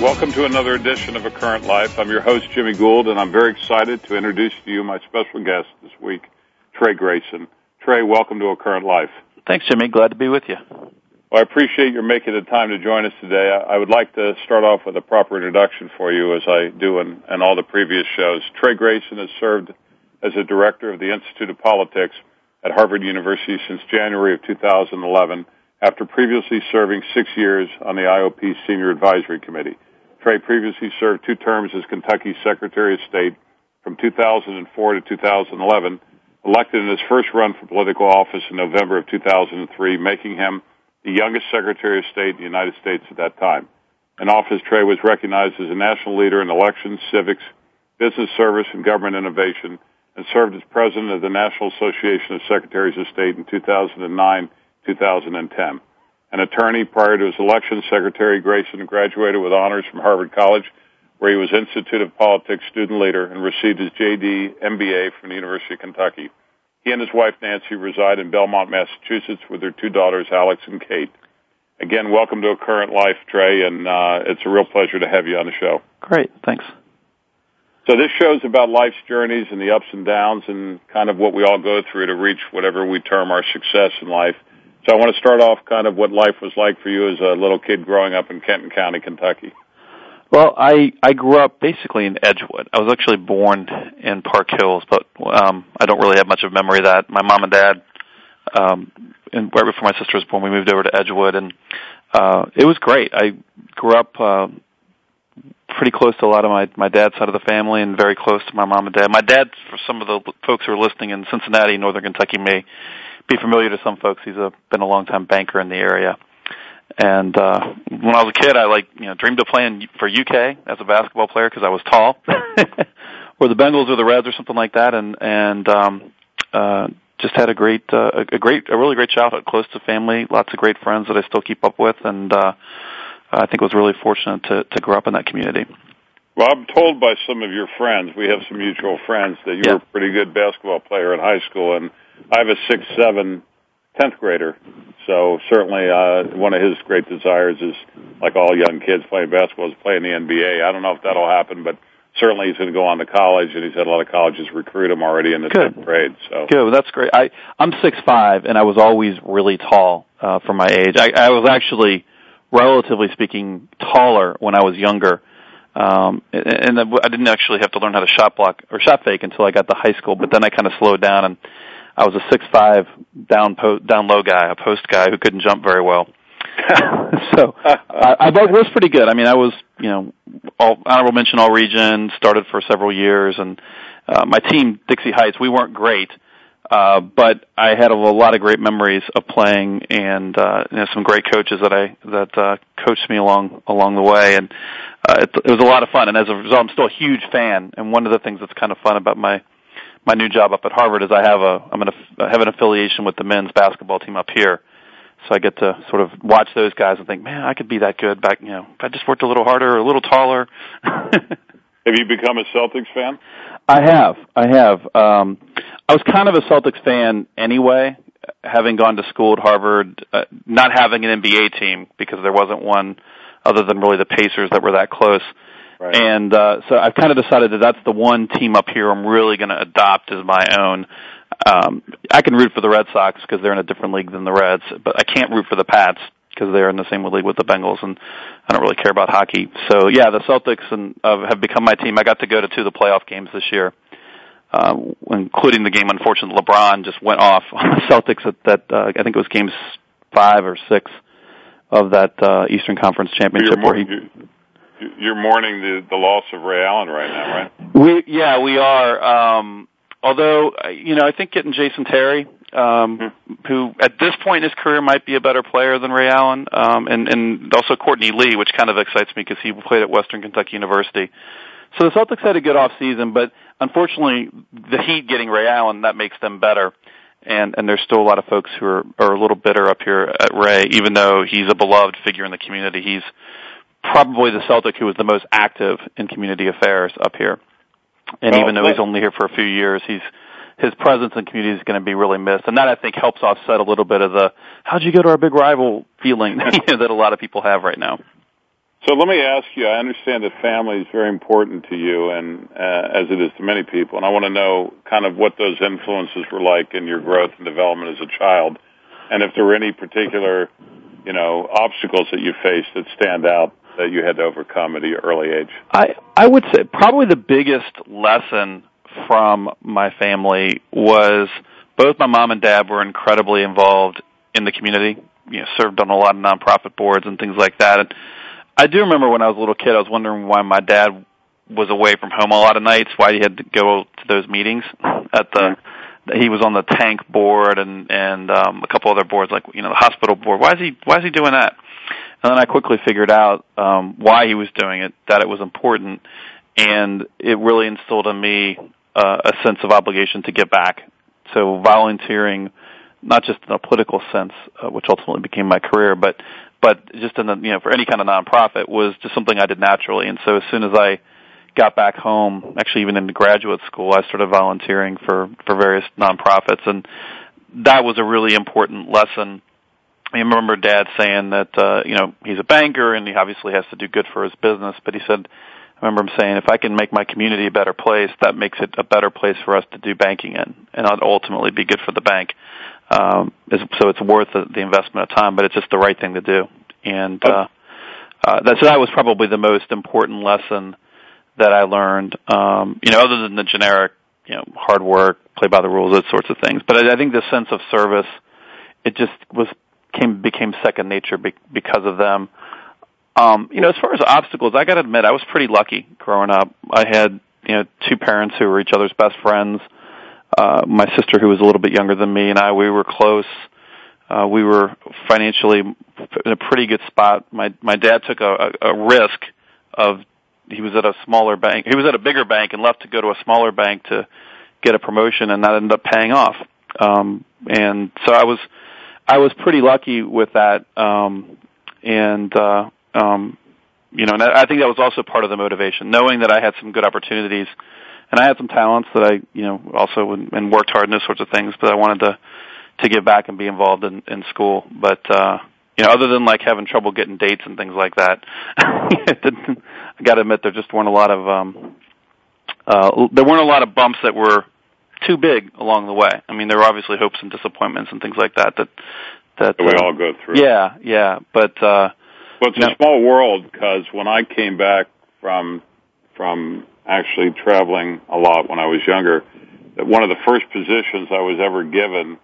Welcome to another edition of A Current Life. I'm your host, Jimmy Gould, and I'm very excited to introduce to you my special guest this week, Trey Grayson. Trey, welcome to A Current Life. Thanks, Jimmy. Glad to be with you. Well, I appreciate your making the time to join us today. I would like to start off with a proper introduction for you, as I do in, in all the previous shows. Trey Grayson has served as a director of the Institute of Politics at Harvard University since January of 2011, after previously serving six years on the IOP Senior Advisory Committee. Trey previously served two terms as Kentucky's Secretary of State from 2004 to 2011, elected in his first run for political office in November of 2003, making him the youngest Secretary of State in the United States at that time. In office, Trey was recognized as a national leader in elections, civics, business service, and government innovation, and served as president of the National Association of Secretaries of State in 2009 2010. An attorney prior to his election, Secretary Grayson graduated with honors from Harvard College, where he was Institute of Politics student leader and received his JD MBA from the University of Kentucky. He and his wife Nancy reside in Belmont, Massachusetts, with their two daughters, Alex and Kate. Again, welcome to a current life, Trey, and uh, it's a real pleasure to have you on the show. Great, thanks. So this show's about life's journeys and the ups and downs, and kind of what we all go through to reach whatever we term our success in life. So I want to start off kind of what life was like for you as a little kid growing up in Kenton County, Kentucky. Well, I I grew up basically in Edgewood. I was actually born in Park Hills, but um I don't really have much of memory of that. My mom and dad um and right before my sister was born, we moved over to Edgewood and uh it was great. I grew up uh pretty close to a lot of my my dad's side of the family and very close to my mom and dad. My dad for some of the folks who are listening in Cincinnati, Northern Kentucky may be familiar to some folks. He's a been a long time banker in the area. And uh when I was a kid, I like you know dreamed of playing for UK as a basketball player because I was tall, or the Bengals or the Reds or something like that. And and um, uh, just had a great uh, a great a really great childhood, close to family, lots of great friends that I still keep up with, and uh, I think was really fortunate to to grow up in that community. Well, I'm told by some of your friends, we have some mutual friends, that you Yeah. were a pretty good basketball player in high school, and I have a six, seven, tenth grader. So certainly, uh, one of his great desires is, like all young kids playing basketball, is playing the NBA. I don't know if that'll happen, but certainly he's going to go on to college, and he's had a lot of colleges recruit him already in the Good. tenth grade. So Good, well, that's great. I I'm six five, and I was always really tall uh, for my age. I, I was actually, relatively speaking, taller when I was younger. Um, and, and I didn't actually have to learn how to shot block or shot fake until I got to high school. But then I kind of slowed down, and I was a six five down po- down low guy, a post guy who couldn't jump very well. so I, I was pretty good. I mean, I was you know all honorable mention all region. Started for several years, and uh, my team Dixie Heights. We weren't great, uh, but I had a, lot of great memories of playing, and uh, you know, some great coaches that I that uh, coached me along along the way, and uh, it, it was a lot of fun. And as a result, I'm still a huge fan. And one of the things that's kind of fun about my my new job up at Harvard is I have a I'm gonna I have an affiliation with the men's basketball team up here. So I get to sort of watch those guys and think, man, I could be that good back, you know, if I just worked a little harder, or a little taller. have you become a Celtics fan? I have. I have. Um, I was kind of a Celtics fan anyway, having gone to school at Harvard, uh, not having an NBA team because there wasn't one other than really the Pacers that were that close. Right. And uh, so I've kind of decided that that's the one team up here I'm really going to adopt as my own. Um, I can root for the Red Sox because they're in a different league than the Reds, but I can't root for the Pats because they're in the same league with the Bengals, and I don't really care about hockey. So yeah, the Celtics and uh, have become my team. I got to go to two of the playoff games this year, uh, including the game. Unfortunately, LeBron just went off on the Celtics at that. Uh, I think it was games five or six of that uh, Eastern Conference championship. You're, where he, you're mourning the the loss of Ray Allen right now, right? We yeah we are. Um, although you know I think getting Jason Terry, um, mm-hmm. who at this point in his career might be a better player than Ray Allen, um, and and also Courtney Lee, which kind of excites me because he played at Western Kentucky University. So the Celtics had a good off season, but unfortunately, the Heat getting Ray Allen that makes them better and and there's still a lot of folks who are are a little bitter up here at Ray, even though he's a beloved figure in the community. He's probably the Celtic who was the most active in community affairs up here. And even though he's only here for a few years, he's his presence in the community is going to be really missed, and that I think helps offset a little bit of the "how'd you go to our big rival" feeling that a lot of people have right now. So let me ask you. I understand that family is very important to you, and uh, as it is to many people. And I want to know kind of what those influences were like in your growth and development as a child, and if there were any particular, you know, obstacles that you faced that stand out that you had to overcome at an early age. I I would say probably the biggest lesson from my family was both my mom and dad were incredibly involved in the community. You know, served on a lot of nonprofit boards and things like that. And I do remember when I was a little kid, I was wondering why my dad was away from home a lot of nights, why he had to go to those meetings at the he was on the tank board and and um a couple other boards like you know the hospital board. Why is he why is he doing that? And then I quickly figured out um why he was doing it, that it was important and it really instilled in me uh, a sense of obligation to give back. So volunteering not just in a political sense, uh, which ultimately became my career, but but just in the you know for any kind of nonprofit was just something I did naturally. And so as soon as I got back home, actually even into graduate school, I started volunteering for for various nonprofits, and that was a really important lesson. I remember Dad saying that uh, you know he's a banker and he obviously has to do good for his business, but he said. I remember him saying, if I can make my community a better place, that makes it a better place for us to do banking in, and ultimately be good for the bank. Um, so it's worth the, the investment of time, but it's just the right thing to do. And uh, uh, that, so that was probably the most important lesson that I learned. Um, you know, other than the generic, you know, hard work, play by the rules, those sorts of things. But I, I think the sense of service, it just was came became second nature be, because of them. Um, you know, as far as obstacles, I got to admit, I was pretty lucky growing up. I had you know two parents who were each other's best friends uh, my sister, who was a little bit younger than me, and I, we were close. Uh, we were financially in a pretty good spot. My my dad took a, a, a risk of he was at a smaller bank. He was at a bigger bank and left to go to a smaller bank to get a promotion, and that ended up paying off. Um, and so I was I was pretty lucky with that. Um, and uh, um, you know, and I think that was also part of the motivation, knowing that I had some good opportunities and I had some talents that I, you know, also and worked hard in those sorts of things. But I wanted to to give back and be involved in in school. But uh, you know, other than like having trouble getting dates and things like that, I got to admit there just weren't a lot of um, uh, there weren't a lot of bumps that were too big along the way. I mean, there were obviously hopes and disappointments and things like that that that, that we uh, all go through. Yeah, yeah, but uh, well, it's a small world because when I came back from from actually traveling a lot when I was younger. That one of the first positions I was ever given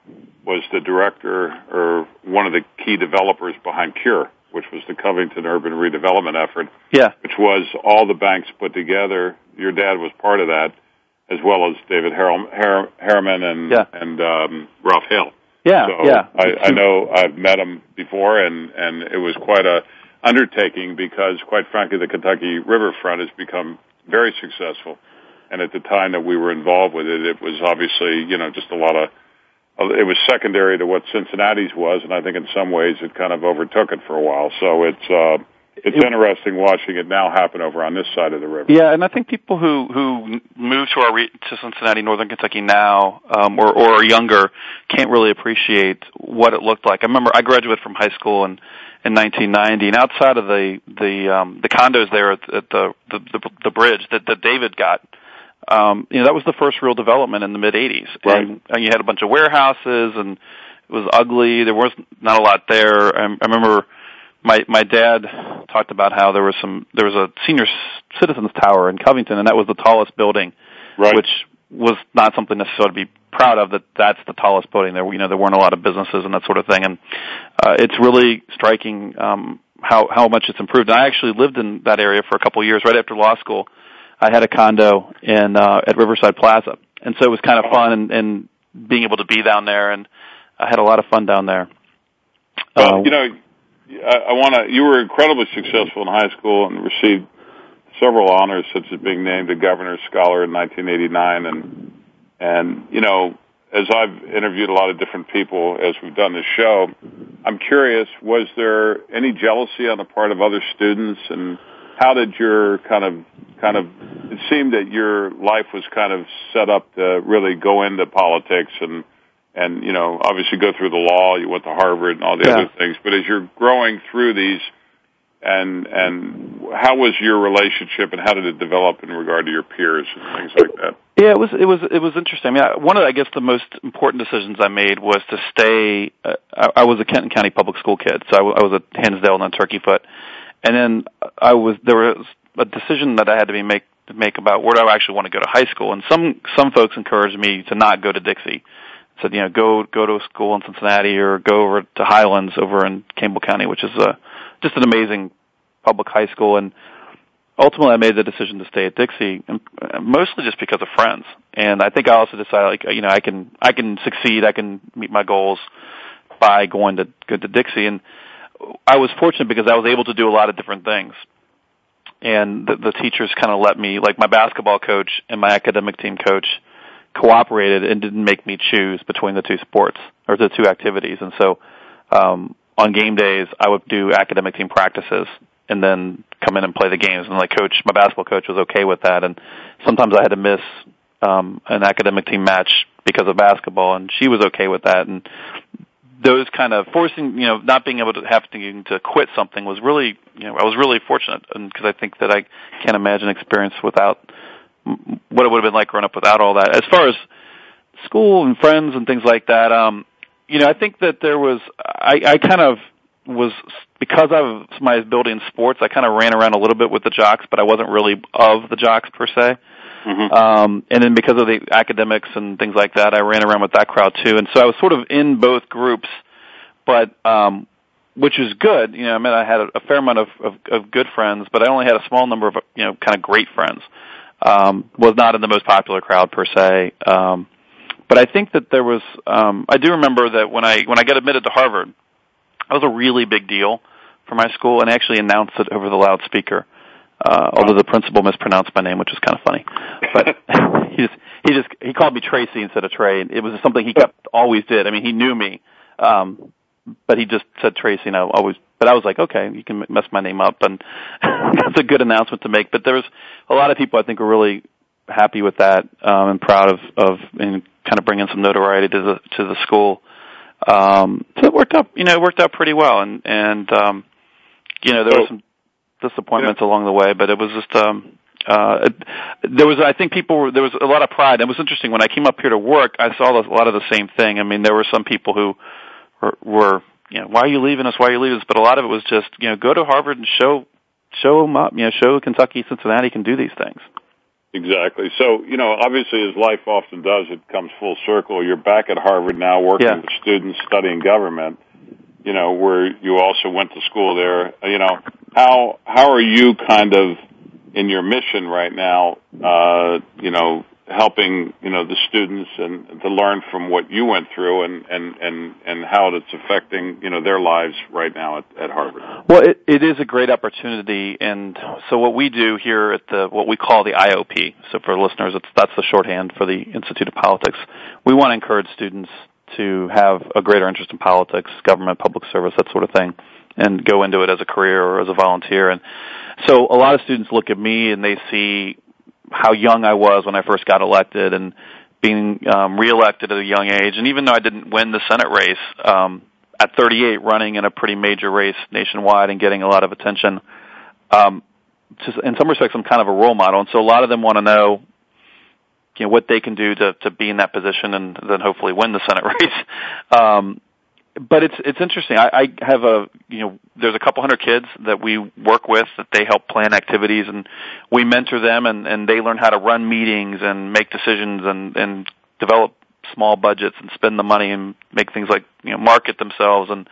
was the director or one of the key developers behind Cure, which was the Covington Urban Redevelopment effort. Yeah. Which was all the banks put together. Your dad was part of that, as well as David Har- Harriman and yeah. and um, Ralph Haile. Yeah, so yeah. I, I know I've met him before, and and it was quite a undertaking because, quite frankly, the Kentucky riverfront has become very successful. And at the time that we were involved with it, it was obviously, you know, just a lot of, it was secondary to what Cincinnati's was, and I think in some ways it kind of overtook it for a while. So it's, uh, it's it, interesting watching it now happen over on this side of the river. Yeah, and I think people who who move to our re- to Cincinnati, Northern Kentucky now, um, or or are younger, can't really appreciate what it looked like. I remember I graduated from high school in in 1990, and outside of the the um, the condos there at, at the, the the the bridge that that David got. Um, you know that was the first real development in the mid '80s, right. and, and you had a bunch of warehouses, and it was ugly. There was not a lot there. I, I remember my my dad talked about how there was some there was a senior citizens tower in Covington, and that was the tallest building, right. which was not something necessarily to be proud of. That that's the tallest building. There, you know, there weren't a lot of businesses and that sort of thing, and uh, it's really striking um, how how much it's improved. And I actually lived in that area for a couple of years right after law school. I had a condo in uh, at Riverside Plaza, and so it was kind of fun and, and being able to be down there, and I had a lot of fun down there. Well, uh, you know, I, I want to. You were incredibly successful in high school and received several honors, such as being named a governor's scholar in 1989. And and you know, as I've interviewed a lot of different people as we've done this show, I'm curious: was there any jealousy on the part of other students, and how did your kind of kind of? It seemed that your life was kind of set up to really go into politics and and you know obviously go through the law. You went to Harvard and all the yeah. other things. But as you're growing through these, and and how was your relationship and how did it develop in regard to your peers and things like that? Yeah, it was it was it was interesting. I mean, one of I guess the most important decisions I made was to stay. Uh, I, I was a Kenton County public school kid, so I, w- I was at Hinsdale and then Turkey Foot, and then I was there was a decision that I had to be make to make about where do I actually want to go to high school, and some some folks encouraged me to not go to Dixie said, you know, go go to school in Cincinnati or go over to Highlands over in Campbell County, which is a just an amazing public high school. And ultimately, I made the decision to stay at Dixie, and uh, mostly just because of friends. And I think I also decided, like, you know, I can I can succeed, I can meet my goals by going to go to Dixie. And I was fortunate because I was able to do a lot of different things. And the, the teachers kind of let me, like my basketball coach and my academic team coach, cooperated and didn't make me choose between the two sports or the two activities. And so, um, on game days, I would do academic team practices and then come in and play the games. And like coach, my basketball coach was okay with that. And sometimes I had to miss, um, an academic team match because of basketball and she was okay with that. And those kind of forcing, you know, not being able to have to, to quit something was really, you know, I was really fortunate because I think that I can't imagine experience without, what it would have been like growing up without all that. As far as school and friends and things like that, um, you know, I think that there was I, I kind of was because I was my ability in sports, I kind of ran around a little bit with the jocks, but I wasn't really of the jocks per se. Mm-hmm. Um, and then because of the academics and things like that, I ran around with that crowd too. And so I was sort of in both groups, but um, which is good. You know, I mean, I had a, a fair amount of, of, of good friends, but I only had a small number of you know kind of great friends um, was not in the most popular crowd per se. Um, but I think that there was. Um, I do remember that when I when I got admitted to Harvard, that was a really big deal for my school, and I actually announced it over the loudspeaker. Uh, although the principal mispronounced my name, which was kind of funny, but he just he just he called me Tracy instead of Trey. It was something he kept always did. I mean, he knew me, um, but he just said Tracy, and I always. But I was like, okay, you can mess my name up, and that's a good announcement to make. But there was a lot of people I think were really happy with that um, and proud of of and kind of bringing some notoriety to the to the school. Um, so it worked out, you know, it worked out pretty well, and and um, you know there so, were some disappointments yeah. along the way, but it was just um, uh, there was, I think people were, there was a lot of pride. It was interesting when I came up here to work, I saw a lot of the same thing. I mean, there were some people who were, were you know, why are you leaving us? Why are you leaving us? But a lot of it was just, you know, go to Harvard and show, show them up, you know, show Kentucky, Cincinnati can do these things. Exactly. So, you know, obviously as life often does, it comes full circle. You're back at Harvard now working yeah. with students studying government, you know, where you also went to school there. You know, how, how are you kind of in your mission right now, uh, you know, helping you know the students and to learn from what you went through and and and and how it's affecting you know their lives right now at, at Harvard. Well, it, it is a great opportunity, and so what we do here at the what we call the IOP. So for listeners, it's that's the shorthand for the Institute of Politics. We want to encourage students to have a greater interest in politics, government, public service, that sort of thing. and go into it as a career or as a volunteer. And so a lot of students look at me and they see how young I was when I first got elected and being um, reelected at a young age. And even though I didn't win the Senate race, um, at 38, running in a pretty major race nationwide and getting a lot of attention, um, just in some respects, I'm kind of a role model. And so a lot of them want to know, you know, what they can do to to be in that position and then hopefully win the Senate race. Um, but it's it's interesting. I, I have a you know there's a couple hundred kids that we work with that they help plan activities and we mentor them and and they learn how to run meetings and make decisions and and develop small budgets and spend the money and make things like you know market themselves and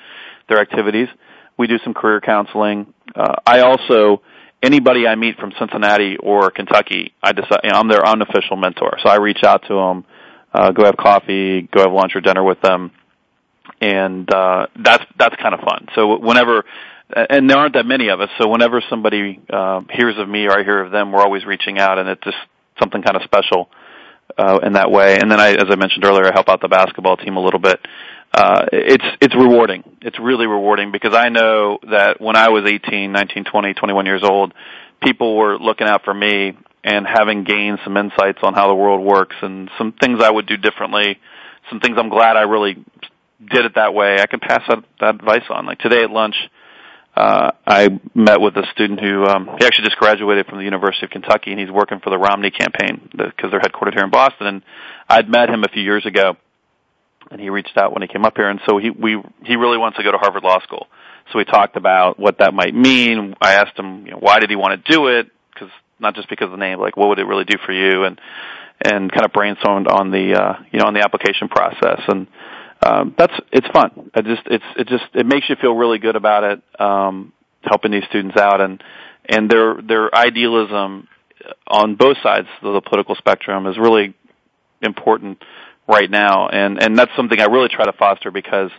their activities. We do some career counseling. Uh, I also anybody I meet from Cincinnati or Kentucky, I decide you know, I'm their unofficial mentor. So I reach out to them, uh, go have coffee, go have lunch or dinner with them and uh, that's that's kind of fun. So whenever, and there aren't that many of us, so whenever somebody uh, hears of me or I hear of them, we're always reaching out, and it's just something kind of special uh, in that way. And then I, as I mentioned earlier, I help out the basketball team a little bit. Uh, it's it's rewarding. It's really rewarding because I know that when I was 18, 19, 20, 21 years old, people were looking out for me and having gained some insights on how the world works and some things I would do differently, some things I'm glad I really did it that way, I can pass that, that advice on. Like today at lunch, uh, I met with a student who um, he actually just graduated from the University of Kentucky, and he's working for the Romney campaign because they're headquartered here in Boston. And I'd met him a few years ago, and he reached out when he came up here, and so he we he really wants to go to Harvard Law School. So we talked about what that might mean. I asked him, you know, why did he want to do it? Because not just because of the name, like what would it really do for you, and and kind of brainstormed on the uh, you know on the application process and um, that's it's fun. It just it's it just it makes you feel really good about it, um, helping these students out. And and their their idealism on both sides of the political spectrum is really important right now, and and that's something I really try to foster because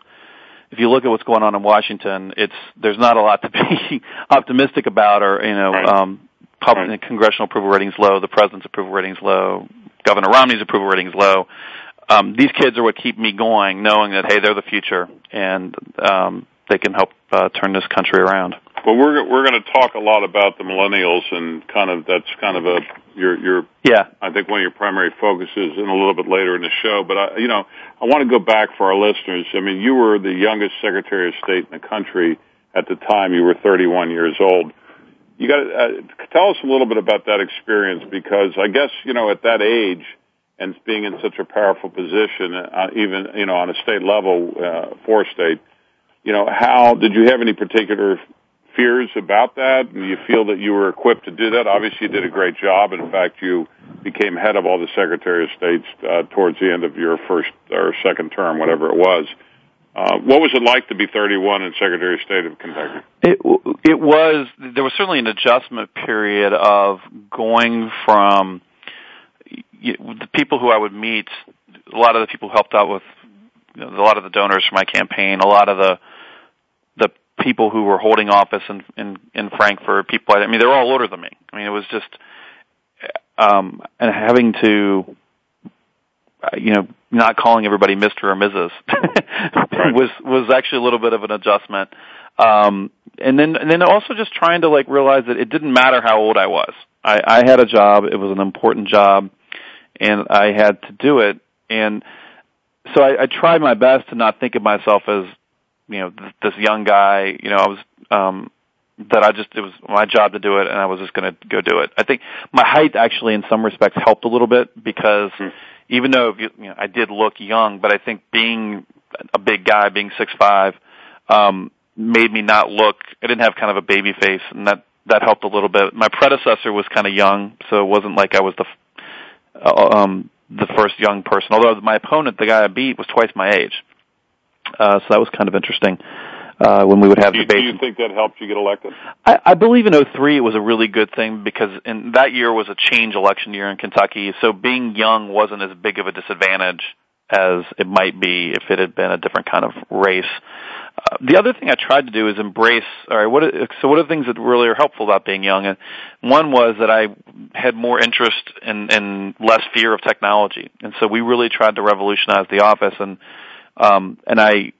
if you look at what's going on in Washington, it's there's not a lot to be optimistic about, or you know, um, public, congressional approval ratings low, the president's approval ratings low, Governor Romney's approval ratings low um, these kids are what keep me going, knowing that hey, they're the future, and um, they can help uh, turn this country around. Well, we're we're going to talk a lot about the millennials, and kind of that's kind of a your your yeah. I think one of your primary focuses, in a little bit later in the show. But I, you know, I want to go back for our listeners. I mean, you were the youngest Secretary of State in the country at the time. You were 31 years old. You got to uh, tell us a little bit about that experience because I guess you know at that age and being in such a powerful position, uh, even you know on a state level uh, for state, you know, how did you have any particular fears about that? Do you feel that you were equipped to do that? Obviously, you did a great job. In fact, you became head of all the Secretary of States uh, towards the end of your first or second term, whatever it was. Uh, what was it like to be 31 and Secretary of State of Kentucky? It it was there was certainly an adjustment period of going from the people who I would meet, a lot of the people who helped out with you know, a lot of the donors for my campaign, a lot of the the people who were holding office in in, in Frankfort, people I mean they were all older than me. I mean it was just um and having to you know not calling everybody Mr. or Mrs. was was actually a little bit of an adjustment. Um and then and then also just trying to like realize that it didn't matter how old I was. I, I had a job, it was an important job and I had to do it. And so I, I tried my best to not think of myself as, you know, th- this young guy. You know, I was um, that I just it was my job to do it, and I was just going to go do it. I think my height actually, in some respects, helped a little bit because mm. even though you know, I did look young, but I think being a big guy, being six five, um, made me not look. I didn't have kind of a baby face, and that that helped a little bit. My predecessor was kind of young, so it wasn't like I was the um, the first young person. Although my opponent, the guy I beat, was twice my age, uh, so that was kind of interesting. Uh, when we would have do, debates. Do you think that helped you get elected? I, I believe in '03 it was a really good thing because in that year was a change election year in Kentucky, so being young wasn't as big of a disadvantage as it might be if it had been a different kind of race. Uh, the other thing I tried to do is embrace. All right, what? Are, so what are the things that really are helpful about being young? And one was that I had more interest and in, in less fear of technology, and so we really tried to revolutionize the office. And um, and I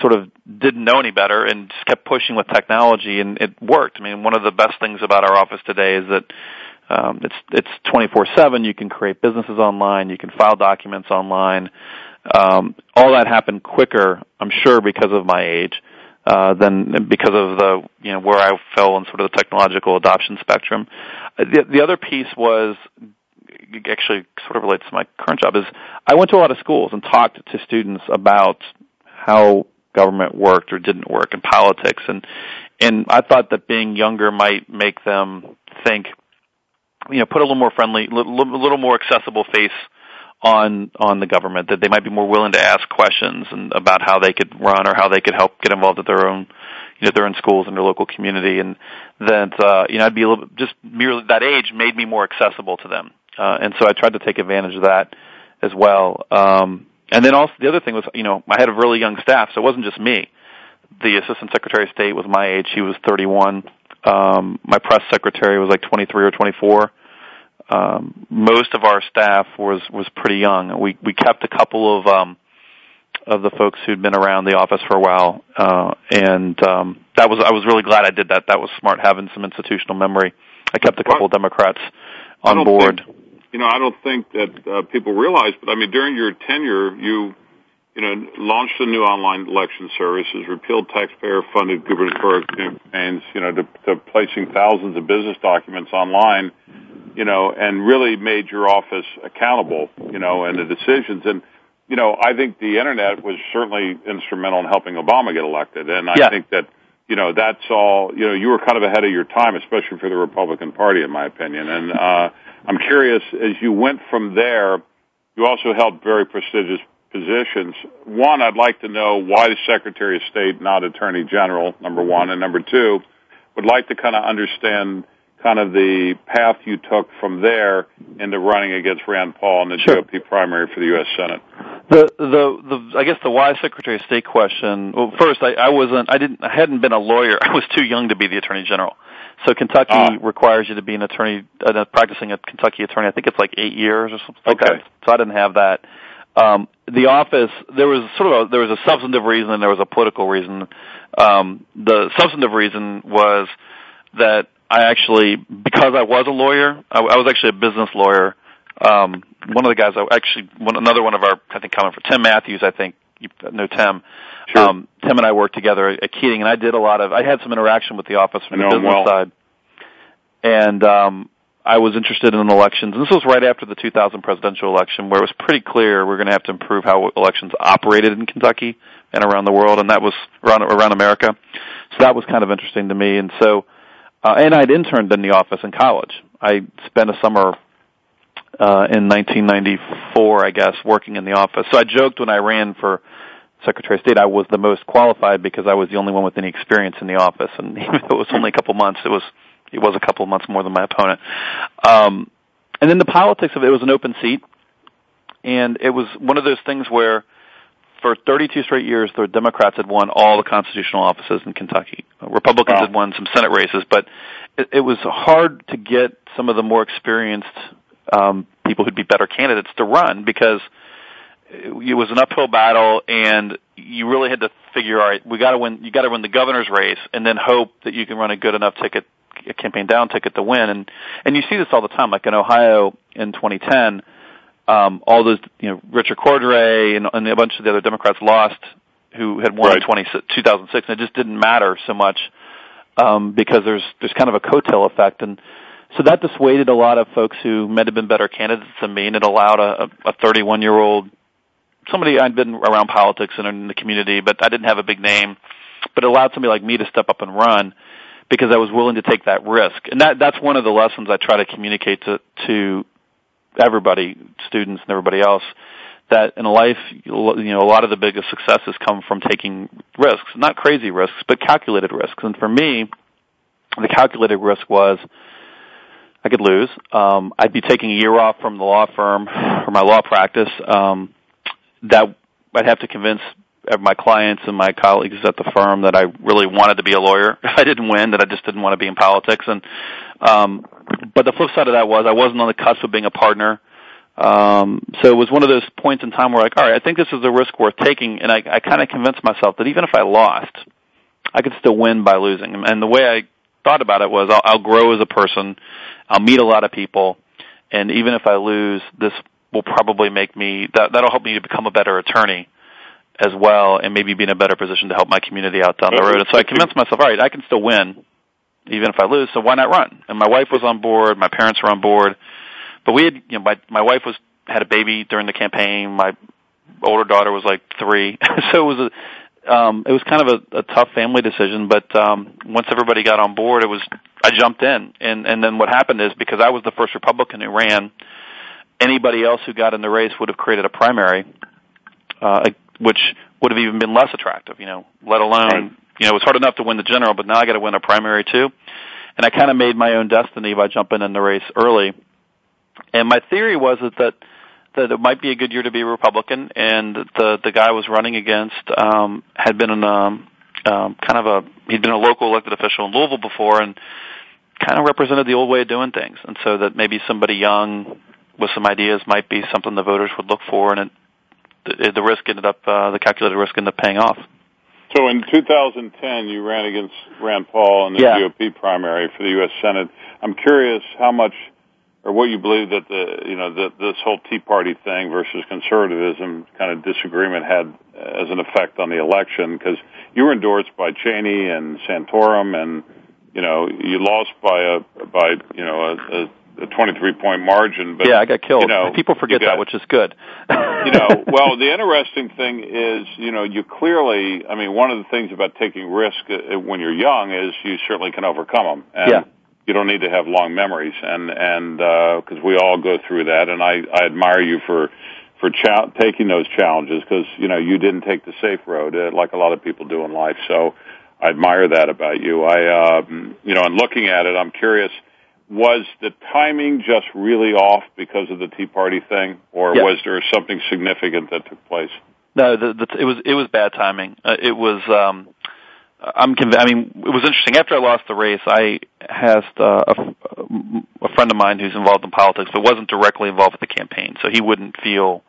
sort of didn't know any better and just kept pushing with technology, and it worked. I mean, one of the best things about our office today is that um, it's it's 24/7. You can create businesses online. You can file documents online. Um, all that happened quicker, I'm sure, because of my age, uh, than because of the you know where I fell in sort of the technological adoption spectrum. Uh, the, the other piece was actually sort of relates to my current job is I went to a lot of schools and talked to students about how government worked or didn't work in politics and and I thought that being younger might make them think you know put a little more friendly a little, more accessible face on on the government that they might be more willing to ask questions and about how they could run or how they could help get involved at their own you know their own schools in their local community and that uh you know I'd be a little just merely that age made me more accessible to them. Uh and so I tried to take advantage of that as well. Um and then also the other thing was you know I had a really young staff so it wasn't just me. The assistant secretary of state was my age he was 31 um my press secretary was like 23 or 24 um, most of our staff was was pretty young. We we kept a couple of um, of the folks who'd been around the office for a while, uh, and um, that was I was really glad I did that. That was smart having some institutional memory. I kept a couple well, of Democrats on board. Think, you know, I don't think that uh, people realize, but I mean, during your tenure, you you know launched a new online election services, repealed taxpayer-funded gubernatorial campaigns, you know, to, to placing thousands of business documents online you know, and really made your office accountable, you know, and the decisions. And, you know, I think the internet was certainly instrumental in helping Obama get elected. And I yeah. think that, you know, that's all, you know, you were kind of ahead of your time, especially for the Republican Party, in my opinion. And, uh, I'm curious, as you went from there, you also held very prestigious positions. One, I'd like to know why the Secretary of State, not Attorney General, number one. And number two, would like to kind of understand kind of the path you took from there into running against Rand Paul in the sure. GOP primary for the U.S. Senate. The the the I guess the why Secretary of State question. Well, first I, I wasn't I didn't I hadn't been a lawyer. I was too young to be the Attorney General. So Kentucky ah. requires you to be an attorney, uh, practicing a Kentucky attorney. I think it's like eight years or something okay. like that. So I didn't have that. Um, the office, there was sort of a, there was a substantive reason and there was a political reason. Um, the substantive reason was that I actually, because I was a lawyer, I, I was actually a business lawyer. Um, one of the guys, I actually, one, another one of our, I think, coming for Tim Matthews, I think you know Tim. Sure. Um, Tim and I worked together at Keating, and I did a lot of. I had some interaction with the office from the business well. side, and um, I was interested in elections. And this was right after the 2000 presidential election, where it was pretty clear we're going to have to improve how elections operated in Kentucky and around the world, and that was around around America. So that was kind of interesting to me, and so uh, and I'd interned in the office in college. I spent a summer uh, in 1994, I guess, working in the office. So I joked when I ran for Secretary of State, I was the most qualified because I was the only one with any experience in the office, and even though it was only a couple months, it was it was a couple of months more than my opponent. Um, and then the politics of it, it was an open seat, and it was one of those things where for 32 straight years, the Democrats had won all the constitutional offices in Kentucky. Republicans wow. had won some Senate races, but it, it was hard to get some of the more experienced um, people who'd be better candidates to run because it was an uphill battle, and you really had to figure, all right, we got to win. You got to win the governor's race, and then hope that you can run a good enough ticket, a campaign down ticket to win. And and you see this all the time, like in Ohio in 2010 um, all those, you know, Richard Cordray and, and a bunch of the other Democrats lost who had won right. in 20, 2006, and it just didn't matter so much um, because there's there's kind of a coattail effect, and so that dissuaded a lot of folks who might have been better candidates than me, and it allowed a, a 31 year old somebody I'd been around politics and in the community, but I didn't have a big name, but it allowed somebody like me to step up and run because I was willing to take that risk, and that that's one of the lessons I try to communicate to to everybody, students and everybody else, that in life, you know, a lot of the biggest successes come from taking risks, not crazy risks, but calculated risks. And for me, the calculated risk was I could lose. Um, I'd be taking a year off from the law firm or my law practice. Um, that I'd have to convince my clients and my colleagues at the firm that I really wanted to be a lawyer. I didn't win, that I just didn't want to be in politics. And um, but the flip side of that was I wasn't on the cusp of being a partner. Um, so it was one of those points in time where like, all right, I think this is a risk worth taking, and I, I kind of convinced myself that even if I lost, I could still win by losing. And the way I thought about it was, I'll, I'll grow as a person, I'll meet a lot of people, and even if I lose, this will probably make me that that'll help me to become a better attorney as well, and maybe be in a better position to help my community out down the road. And so I convinced myself, all right, I can still win, even if I lose. So why not run? And my wife was on board, my parents were on board but we had, you know, my my wife was had a baby during the campaign. My older daughter was like three, so it was a um, it was kind of a, a tough family decision. But um, once everybody got on board, it was I jumped in, and and then what happened is because I was the first Republican who ran, anybody else who got in the race would have created a primary, uh, which would have even been less attractive. You know, let alone right. you know it was hard enough to win the general, but now I got to win a primary too. And I kind of made my own destiny by jumping in the race early and my theory was that, that that it might be a good year to be a Republican, and the the guy I was running against um, had been in um, um, kind of a he'd been a local elected official in Louisville before, and kind of represented the old way of doing things, and so that maybe somebody young with some ideas might be something the voters would look for, and it, the, the risk ended up uh, the calculated risk ended up paying off. So in 2010, you ran against Rand Paul in the yeah. GOP primary for the U.S. Senate. I'm curious how much or what you believe that the you know that this whole Tea Party thing versus conservatism kind of disagreement had as an effect on the election because you were endorsed by Cheney and Santorum and you know you lost by a by you know a, a a 23 point margin. But yeah, I got killed. You know, People forget got, that, which is good. you know, well, the interesting thing is, you know, you clearly. I mean, one of the things about taking risk uh, when you're young is you certainly can overcome them. And yeah you don't need to have long memories and and because uh, we all go through that and i i admire you for for cha- taking those challenges because you know you didn't take the safe road uh, like a lot of people do in life so i admire that about you i um you know and looking at it i'm curious was the timing just really off because of the tea party thing or was there something significant that took place? No the, the it was it was bad timing. Uh, it was um I'm conv- I mean, it was interesting. After I lost the race, I asked uh, a, a friend of mine who's involved in politics, but wasn't directly involved with the campaign, so he wouldn't feel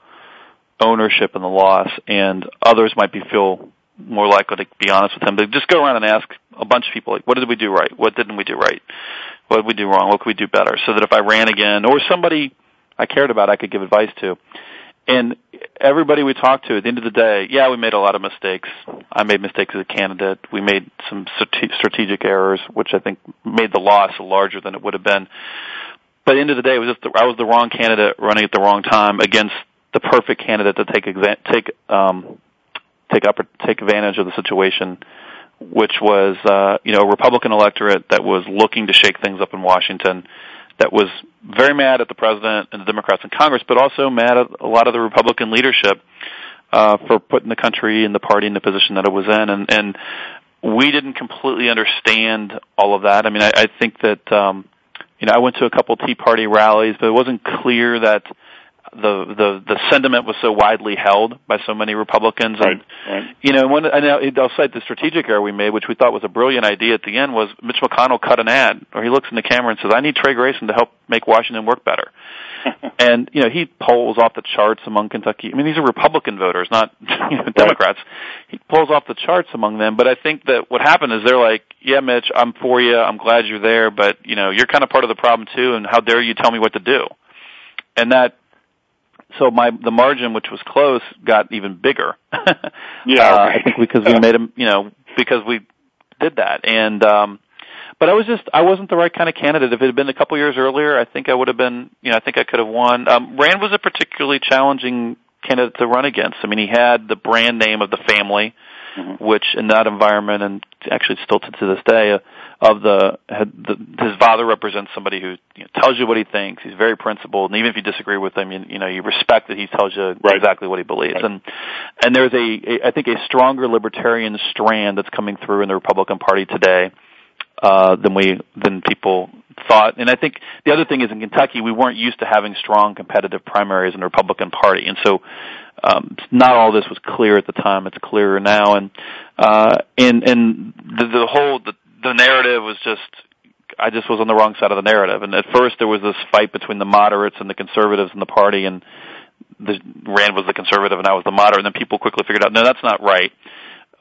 ownership in the loss, and others might be feel more likely to be honest with him. But just go around and ask a bunch of people, like, what did we do right? What didn't we do right? What did we do wrong? What could we do better? So that if I ran again, or somebody I cared about, I could give advice to. And everybody we talked to, at the end of the day, yeah, we made a lot of mistakes. I made mistakes as a candidate. We made some strategic errors, which I think made the loss larger than it would have been. But at the end of the day, it was just the, I was the wrong candidate running at the wrong time against the perfect candidate to take exa- take um, take up take advantage of the situation, which was uh, you know a Republican electorate that was looking to shake things up in Washington that was very mad at the president and the Democrats in Congress, but also mad at a lot of the Republican leadership uh, for putting the country and the party in the position that it was in, and and we didn't completely understand all of that. I mean, I, I think that um, you know I went to a couple Tea Party rallies, but it wasn't clear that the the the sentiment was so widely held by so many Republicans. Right, and, right. You know, when and I'll cite the strategic error we made, which we thought was a brilliant idea at the end, was Mitch McConnell cut an ad, or he looks in the camera and says, "I need Trey Grayson to help make Washington work better." and you know, he polls off the charts among Kentucky. I mean, these are Republican voters, not you know, Democrats. Right. He pulls off the charts among them. But I think that what happened is they're like, "Yeah, Mitch, I'm for you. I'm glad you're there, but you know, you're kind of part of the problem too. And how dare you tell me what to do?" And that so my the margin, which was close, got even bigger. yeah, uh, I think because we made them, you know, because we did that, and um, but I was just I wasn't the right kind of candidate. If it had been a couple years earlier, I think I would have been, you know, I think I could have won. Um, Rand was a particularly challenging candidate to run against. I mean, he had the brand name of the family, mm-hmm. which in that environment, and actually still to, to this day, uh, of the, the his father represents somebody who you know, tells you what he thinks. He's very principled, and even if you disagree with him, you, you know you respect that he tells you right. exactly what he believes. Right. And and there's a, a I think a stronger libertarian strand that's coming through in the Republican Party today uh, than we than people thought. And I think the other thing is in Kentucky we weren't used to having strong competitive primaries in the Republican Party, and so um, not all this was clear at the time. It's clearer now, and uh, and and the, the whole the, the narrative was just I just was on the wrong side of the narrative. And at first, there was this fight between the moderates and the conservatives in the party, and the, Rand was the conservative and I was the moderate. And then people quickly figured out, no, that's not right.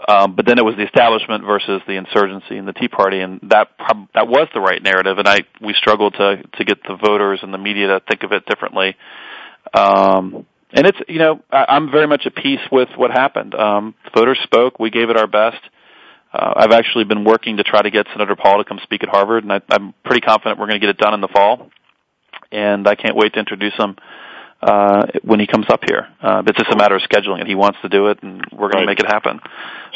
Um, but then it was the establishment versus the insurgency and the Tea Party, and that that was the right narrative. And I we struggled to to get the voters and the media to think of it differently. Um, and it's you know I, I'm very much at peace with what happened. Um, voters spoke. We gave it our best. Uh, I've actually been working to try to get Senator Paul to come speak at Harvard, and I, I'm pretty confident we're going to get it done in the fall. And I can't wait to introduce him uh, when he comes up here. Uh, it's just a matter of scheduling it. He wants to do it, and we're going right. to make it happen.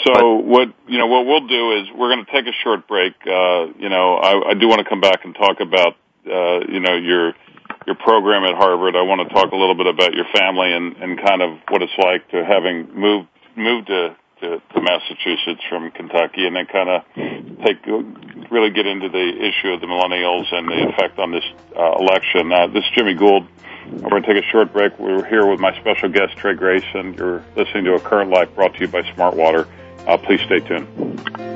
So but, what you know, what we'll do is we're going to take a short break. Uh, you know, I, I do want to come back and talk about uh, you know your your program at Harvard. I want to talk a little bit about your family and, and kind of what it's like to having moved moved to, to, to Massachusetts from Kentucky, and then kind of take really get into the issue of the millennials and the effect on this uh, election. Uh, this is Jimmy Gould. We're going to take a short break. We're here with my special guest, Trey Grayson. You're listening to A Current Life brought to you by Smartwater. Uh, please stay tuned.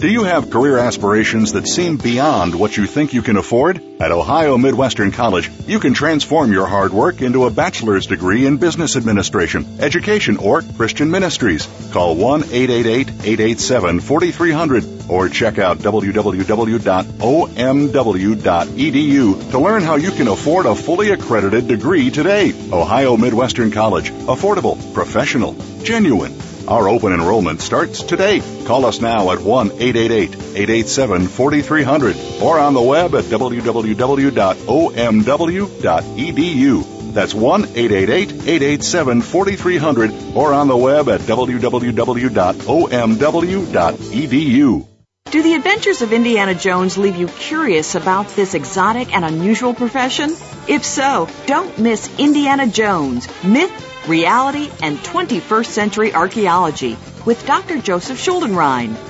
Do you have career aspirations that seem beyond what you think you can afford? At Ohio Midwestern College, you can transform your hard work into a bachelor's degree in business administration, education, or Christian ministries. Call 1-888-887-4300 or check out www.omw.edu to learn how you can afford a fully accredited degree today. Ohio Midwestern College. Affordable, professional, genuine. Our open enrollment starts today. Call us now at 1 888 887 4300 or on the web at www.omw.edu. That's 1 888 887 4300 or on the web at www.omw.edu. Do the adventures of Indiana Jones leave you curious about this exotic and unusual profession? If so, don't miss Indiana Jones Myth, Reality, and 21st Century Archaeology with Dr. Joseph Schuldenrein.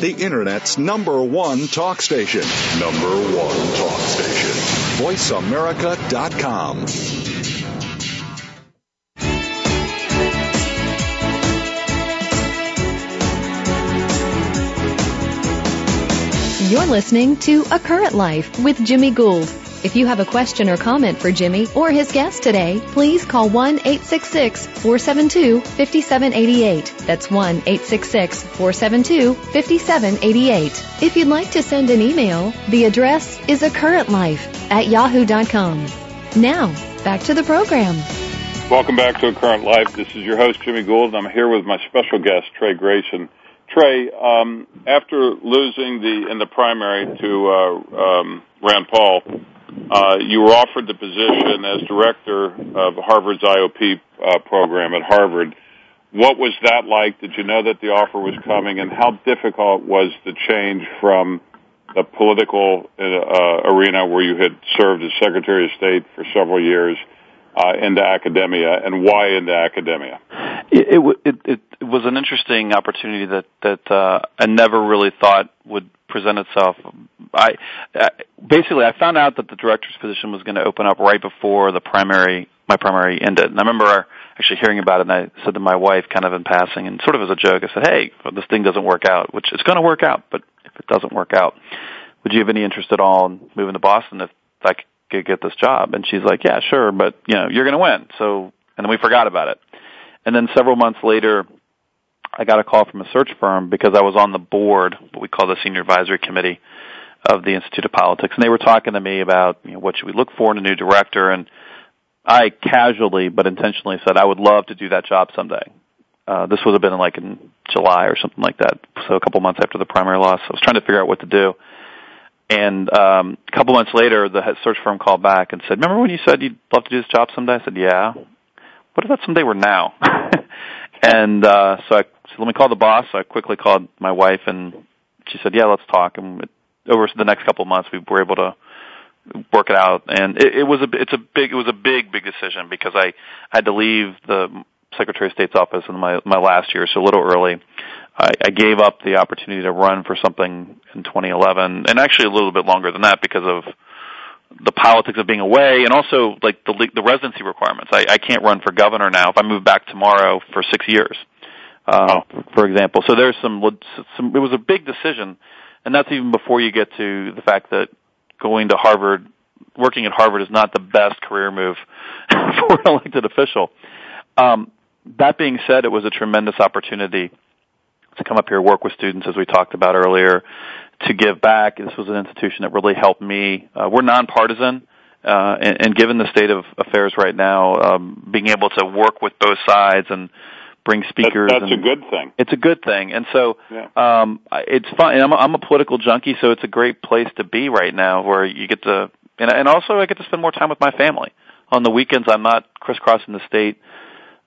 the Internet's number one talk station. Number one talk station. VoiceAmerica.com. You're listening to A Current Life with Jimmy Gould. If you have a question or comment for Jimmy or his guest today, please call 1-866-472-5788. That's 1-866-472-5788. If you'd like to send an email, the address is a current life at yahoo.com. Now, back to the program. Welcome back to A Current Life. This is your host, Jimmy Gould, and I'm here with my special guest, Trey Grayson. Trey, um, after losing the in the primary to uh, um, Rand Paul, you were offered the position as director of Harvard's IOP uh, program at Harvard. What was that like? Did you know that the offer was coming, and how difficult was the change from the political uh, arena where you had served as Secretary of State for several years uh, into academia, and why into academia? It, it, it, it was an interesting opportunity that that uh, I never really thought would present itself. I uh, basically I found out that the director's position was going to open up right before the primary my primary ended, and I remember actually hearing about it. And I said to my wife, kind of in passing, and sort of as a joke, I said, "Hey, if this thing doesn't work out, which it's going to work out, but if it doesn't work out, would you have any interest at all in moving to Boston if I could get this job?" And she's like, "Yeah, sure, but you know, you're going to win." So, and then we forgot about it. And then several months later, I got a call from a search firm because I was on the board, what we call the senior advisory committee of the Institute of Politics, and they were talking to me about you know, what should we look for in a new director, and I casually but intentionally said I would love to do that job someday. Uh, this would have been like in July or something like that, so a couple months after the primary loss. I was trying to figure out what to do. And um, a couple months later, the search firm called back and said, "Remember when you said you'd love to do this job someday?" I said, "Yeah." What if that someday were now? and uh, so I "Let me call the boss." So I quickly called my wife, and she said, "Yeah, let's talk." And it, over the next couple of months, we were able to work it out. And it, it was a it's a big it was a big big decision because I had to leave the Secretary of State's office in my my last year, so a little early. I, I gave up the opportunity to run for something in 2011, and actually a little bit longer than that because of the politics of being away, and also like the the residency requirements. I, I can't run for governor now if I move back tomorrow for six years, uh, oh. for example. So there's some some. It was a big decision, and that's even before you get to the fact that going to Harvard, working at Harvard is not the best career move for an elected official. Um, that being said, it was a tremendous opportunity to come up here, work with students, as we talked about earlier, to give back. This was an institution that really helped me. Uh, we're nonpartisan, uh, and, and given the state of affairs right now, um, being able to work with both sides and bring speakers. That, that's and, a good thing. It's a good thing, and so yeah. um, it's fun. And I'm, a, I'm a political junkie, so it's a great place to be right now, where you get to, and, and also I get to spend more time with my family. On the weekends, I'm not crisscrossing the state,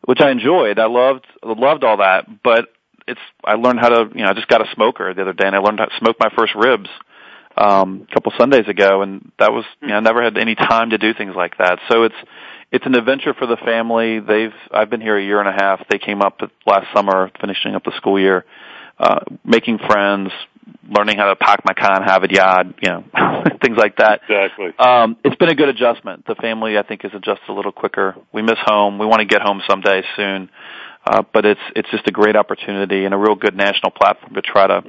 which I enjoyed. I loved loved all that, but it's I learned how to you know I just got a smoker the other day, and I learned how to smoke my first ribs um, a couple Sundays ago, and that was you know I never had any time to do things like that. So it's it's an adventure for the family. They've I've been here a year and a half. They came up last summer, finishing up the school year, uh, making friends, learning how to pack my and have it yard, you know, things like that. Exactly. Um, it's been a good adjustment. The family, I think, is adjusted a little quicker. We miss home. We want to get home someday soon. Uh, but it's it's just a great opportunity and a real good national platform to try to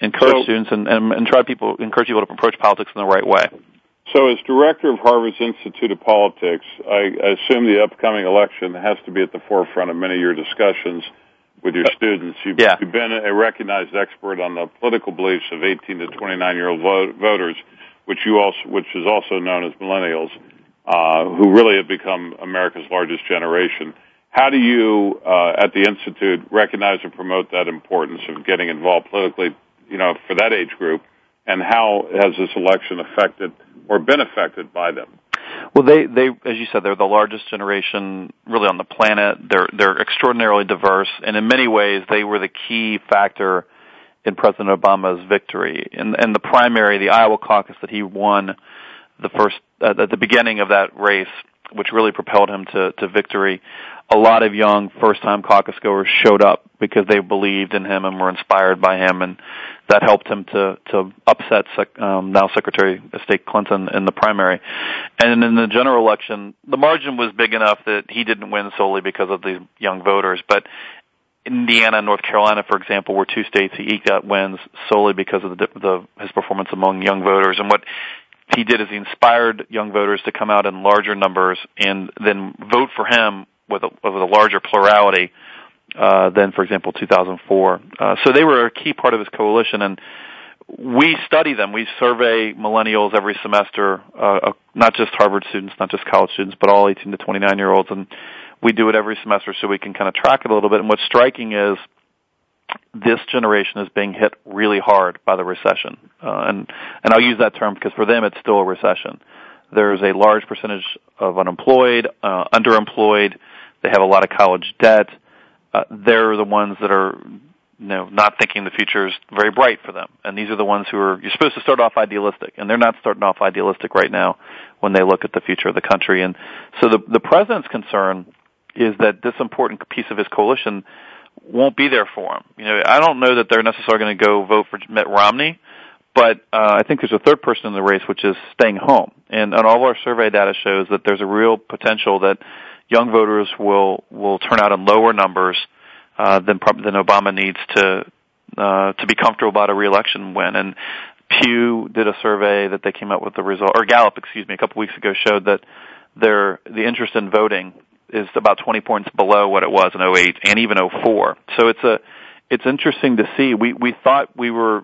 encourage so, students and, and, and try people encourage people to approach politics in the right way. So, as director of Harvard's Institute of Politics, I assume the upcoming election has to be at the forefront of many of your discussions with your students. You've, yeah. you've been a recognized expert on the political beliefs of 18 to 29 year old vote, voters, which you also, which is also known as millennials, uh, who really have become America's largest generation. How do you, uh, at the Institute, recognize and promote that importance of getting involved politically, you know, for that age group? And how has this election affected or been affected by them? Well, they, they, as you said, they're the largest generation really on the planet. They're, they're extraordinarily diverse, and in many ways, they were the key factor in President Obama's victory. In, in the primary, the Iowa caucus that he won the first, at the beginning of that race, which really propelled him to, to victory a lot of young first-time caucus goers showed up because they believed in him and were inspired by him, and that helped him to to upset um, now Secretary of State Clinton in the primary. And in the general election, the margin was big enough that he didn't win solely because of these young voters, but Indiana and North Carolina, for example, were two states he eked out wins solely because of the, the his performance among young voters. And what he did is he inspired young voters to come out in larger numbers and then vote for him with a, with a larger plurality uh, than, for example, 2004. Uh, so they were a key part of his coalition, and we study them. We survey millennials every semester, uh, uh not just Harvard students, not just college students, but all 18 to 29 year olds, and we do it every semester so we can kind of track it a little bit. And what's striking is this generation is being hit really hard by the recession, uh, and and I'll use that term because for them it's still a recession. There's a large percentage of unemployed, uh, underemployed. They have a lot of college debt. Uh, they're the ones that are, you know, not thinking the future is very bright for them. And these are the ones who are, you're supposed to start off idealistic. And they're not starting off idealistic right now when they look at the future of the country. And so the, the president's concern is that this important piece of his coalition won't be there for him. You know, I don't know that they're necessarily going to go vote for Mitt Romney, but uh, I think there's a third person in the race, which is staying home. And, and all of our survey data shows that there's a real potential that young voters will will turn out in lower numbers uh, than than Obama needs to uh, to be comfortable about a reelection win. And Pew did a survey that they came out with the result, or Gallup, excuse me, a couple weeks ago showed that their the interest in voting is about 20 points below what it was in 08 and even 04. So it's a it's interesting to see. We we thought we were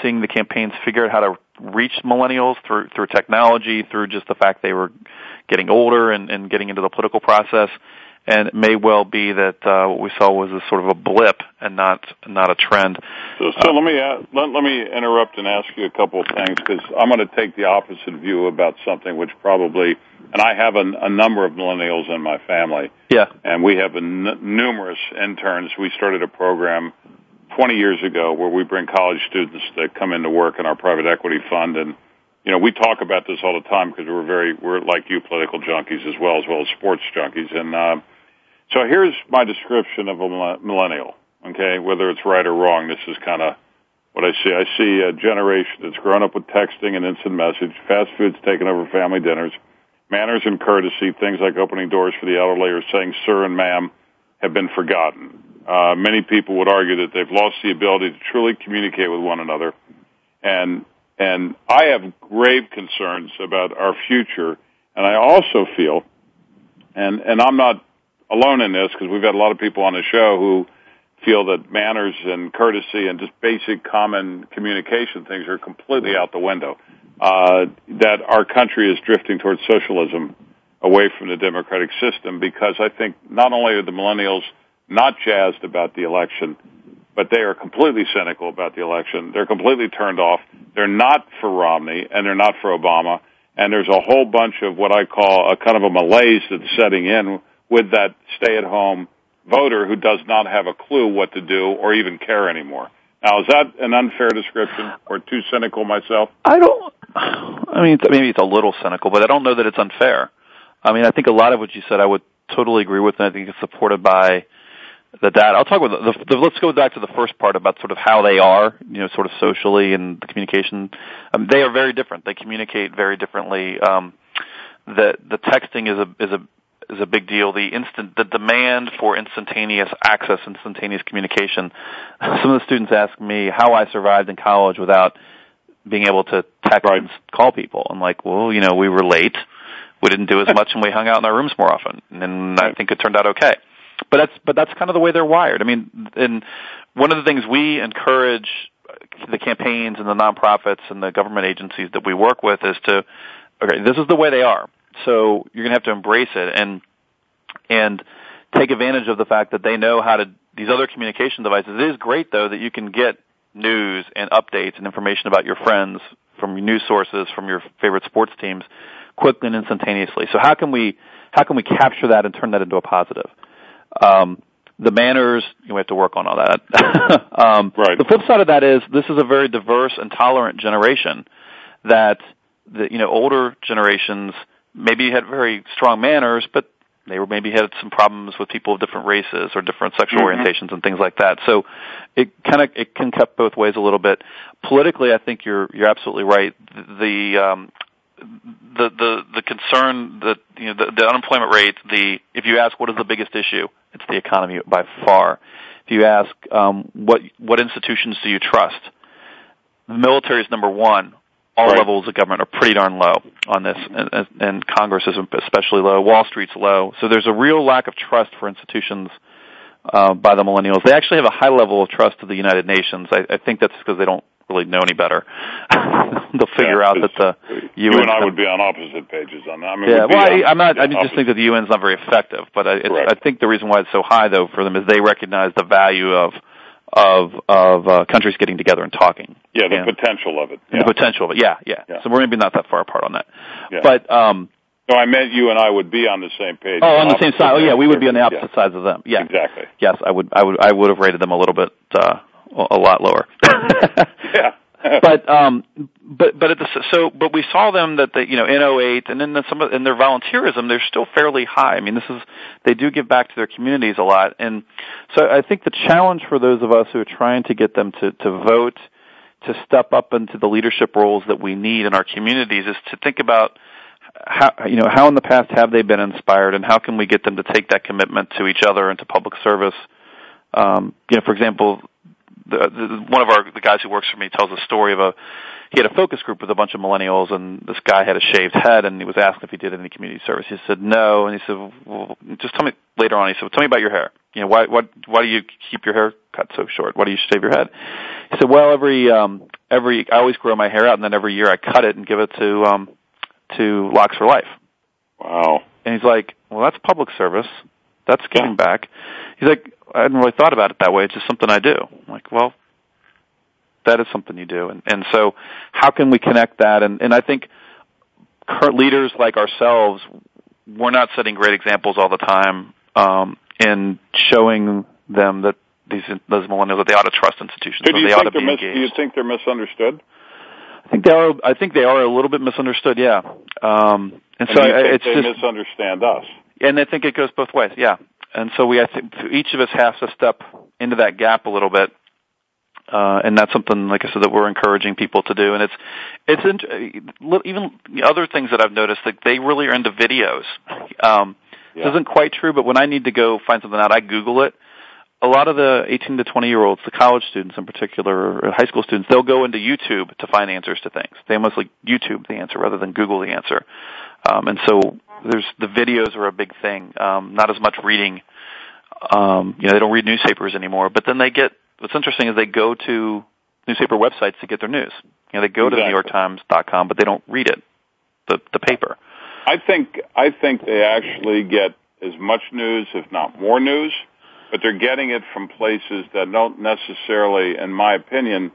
seeing the campaigns figure out how to reach millennials through through technology, through just the fact they were getting older and, and getting into the political process. And it may well be that uh, what we saw was a sort of a blip and not not a trend. So, so uh, let me ask, let, let me interrupt and ask you a couple of things because I'm going to take the opposite view about something which probably, and I have a, a number of millennials in my family. Yeah, and we have n- numerous interns. We started a program 20 years ago where we bring college students that come into work in our private equity fund and you know, we talk about this all the time because we're very, we're like you, political junkies as well, as well as sports junkies. And uh, so here's my description of a millennial. Okay, whether it's right or wrong, this is kind of what I see. I see a generation that's grown up with texting and instant message, fast food's taken over family dinners, manners and courtesy, things like opening doors for the elderly or saying sir and ma'am have been forgotten. Uh, many people would argue that they've lost the ability to truly communicate with one another. And, and I have grave concerns about our future. And I also feel, and, and I'm not alone in this because we've had a lot of people on the show who feel that manners and courtesy and just basic common communication things are completely out the window. Uh, that our country is drifting towards socialism away from the democratic system because I think not only are the millennials not jazzed about the election, but they are completely cynical about the election. They're completely turned off. They're not for Romney and they're not for Obama. And there's a whole bunch of what I call a kind of a malaise that's setting in with that stay at home voter who does not have a clue what to do or even care anymore. Now, is that an unfair description or too cynical myself? I don't, I mean, maybe it's a little cynical, but I don't know that it's unfair. I mean, I think a lot of what you said I would totally agree with, and I think it's supported by the data. I'll talk about the, the, the, let's go back to the first part about sort of how they are, you know, sort of socially and the communication. Um, they are very different. They communicate very differently. Um, the the texting is a is a is a big deal. The instant, the demand for instantaneous access, instantaneous communication. Some of the students ask me how I survived in college without being able to text right. and call people. I'm like, well, you know, we were late. We didn't do as much and we hung out in our rooms more often. And I think it turned out okay. But that's, but that's kind of the way they're wired. I mean, and one of the things we encourage the campaigns and the nonprofits and the government agencies that we work with is to, okay, this is the way they are so you're going to have to embrace it and and take advantage of the fact that they know how to these other communication devices. It is great though that you can get news and updates and information about your friends from your news sources, from your favorite sports teams, quickly and instantaneously. So how can we how can we capture that and turn that into a positive? Um, the manners, you know, we have to work on all that. um, right. The flip side of that is this is a very diverse and tolerant generation that the you know older generations maybe had very strong manners, but they were maybe had some problems with people of different races or different sexual mm-hmm. orientations and things like that. So it kind of it can cut both ways a little bit. Politically, I think you're you're absolutely right. The um, the the the concern that you know the, the unemployment rate. The if you ask what is the biggest issue, it's the economy by far. If you ask um, what what institutions do you trust, the military is number one all right. levels of government are pretty darn low on this, and, and Congress is especially low. Wall Street's low, so there's a real lack of trust for institutions uh, by the millennials. They actually have a high level of trust to the United Nations. I, I think that's because they don't really know any better. They'll figure yeah, out that the UN. You and I would be on opposite pages on that. I mean, yeah, well, I, I'm not. I just think that the UN's not very effective. But I, it's, I think the reason why it's so high, though, for them is they recognize the value of of of uh, countries getting together and talking. Yeah, the and, potential of it. Yeah. The potential of it. Yeah, yeah, yeah, So we're maybe not that far apart on that. Yeah. But um no, I meant you and I would be on the same page. Oh, on the same side. Oh, yeah, we would be on the opposite yeah. sides of them. Yeah, exactly. Yes, I would. I would. I would have rated them a little bit, uh, a lot lower. yeah. but um but but at the so but we saw them that they you know in 08 and then some of in their volunteerism they're still fairly high. I mean this is they do give back to their communities a lot and so I think the challenge for those of us who are trying to get them to to vote to step up into the leadership roles that we need in our communities is to think about how you know how in the past have they been inspired and how can we get them to take that commitment to each other and to public service um, you know, for example, the, the, one of our the guys who works for me tells a story of a he had a focus group with a bunch of millennials, and this guy had a shaved head, and he was asked if he did any community service. He said no, and he said, well, just tell me later on. He said, well, tell me about your hair. You know, why why why do you keep your hair cut so short? Why do you shave your head? He said, well, every um every I always grow my hair out, and then every year I cut it and give it to um to Locks for Life. Wow. And he's like, well, that's public service. That's giving yeah. back. He's like, I hadn't really thought about it that way. It's just something I do. I'm like, well, that is something you do. And, and so how can we connect that? And, and I think current leaders like ourselves, we're not setting great examples all the time, um, in showing them that these, those millennials, that they ought to trust institutions, do you they ought to be mis- engaged. Do you think they're misunderstood? I think they are. I think they are a little bit misunderstood. Yeah. Um, and, and so I, it's they just misunderstand us. And I think it goes both ways. Yeah. And so we, I think, each of us has to step into that gap a little bit uh, and that's something, like I said, that we're encouraging people to do. And it's it's in, even other things that I've noticed that they really are into videos. Um, yeah. This isn't quite true, but when I need to go find something out, I Google it. A lot of the 18 to 20 year olds, the college students in particular, or high school students, they'll go into YouTube to find answers to things. They mostly YouTube the answer rather than Google the answer. Um, and so there's the videos are a big thing. Um, not as much reading. Um, you know, they don't read newspapers anymore, but then they get what's interesting is they go to newspaper websites to get their news. You know, they go exactly. to NewYorkTimes.com, but they don't read it, the the paper. I think I think they actually get as much news, if not more news, but they're getting it from places that don't necessarily, in my opinion,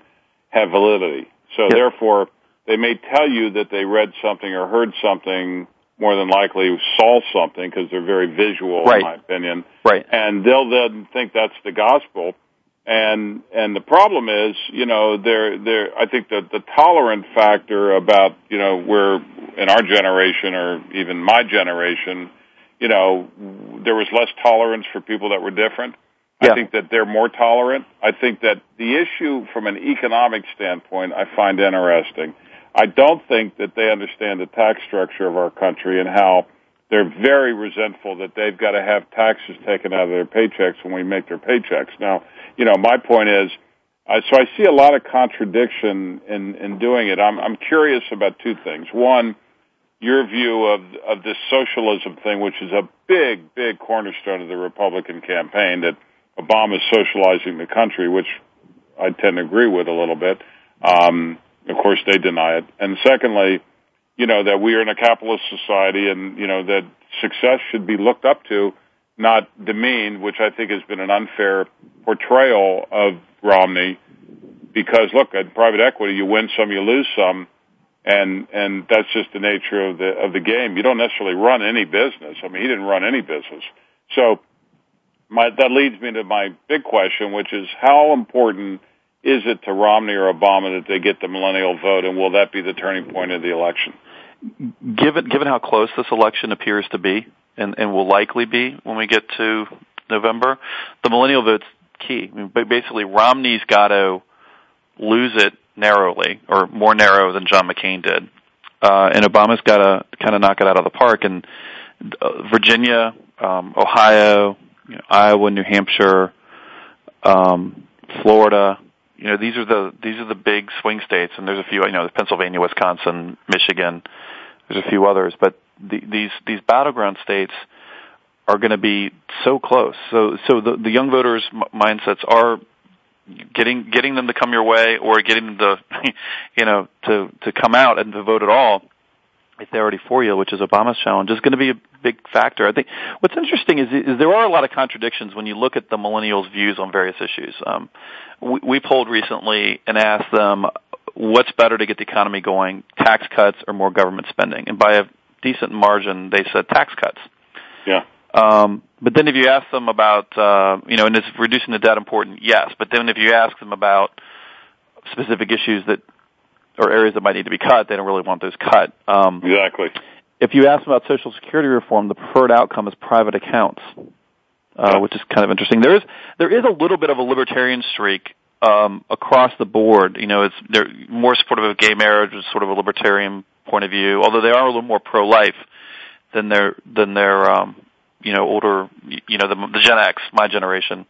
have validity. So yep. therefore, they may tell you that they read something or heard something more than likely saw something because they're very visual, right. in my opinion. Right. And they'll then think that's the gospel. And and the problem is, you know, there there I think that the tolerant factor about, you know, where in our generation or even my generation, you know, there was less tolerance for people that were different. Yeah. I think that they're more tolerant. I think that the issue from an economic standpoint I find interesting. I don't think that they understand the tax structure of our country and how they're very resentful that they've got to have taxes taken out of their paychecks when we make their paychecks. Now, you know, my point is, uh, so I see a lot of contradiction in, in doing it. I'm, I'm curious about two things. One, your view of, of this socialism thing, which is a big, big cornerstone of the Republican campaign that Obama is socializing the country, which I tend to agree with a little bit. Um, of course, they deny it. And secondly, you know, that we are in a capitalist society and, you know, that success should be looked up to not demeaned, which I think has been an unfair portrayal of Romney. Because look, at private equity, you win some, you lose some, and and that's just the nature of the of the game. You don't necessarily run any business. I mean, he didn't run any business. So my that leads me to my big question, which is how important is it to Romney or Obama that they get the millennial vote, and will that be the turning point of the election? Given given how close this election appears to be, and, and will likely be when we get to November, the millennial vote's key. I mean, basically, Romney's got to lose it narrowly, or more narrow than John McCain did, uh, and Obama's got to kind of knock it out of the park. And uh, Virginia, um, Ohio, you know, Iowa, New Hampshire, um, Florida. You know, these are the these are the big swing states, and there's a few. You know, Pennsylvania, Wisconsin, Michigan. There's a few others, but the, these these battleground states are going to be so close. So so the the young voters' m- mindsets are getting getting them to come your way or getting them to you know to to come out and to vote at all if they're already for you, which is Obama's challenge, is going to be a big factor. I think what's interesting is, is there are a lot of contradictions when you look at the millennials' views on various issues. Um, we, we polled recently and asked them what's better to get the economy going, tax cuts or more government spending, and by a decent margin, they said tax cuts. Yeah. Um, but then if you ask them about, uh, you know, and is reducing the debt important? Yes. But then if you ask them about specific issues that, or areas that might need to be cut, they don't really want those cut. Um, exactly. If you ask them about Social Security reform, the preferred outcome is private accounts, uh, which is kind of interesting. There is there is a little bit of a libertarian streak um, across the board. You know, it's they're more supportive of gay marriage, is sort of a libertarian point of view, although they are a little more pro-life than their than their um, you know older you know the, the Gen X, my generation.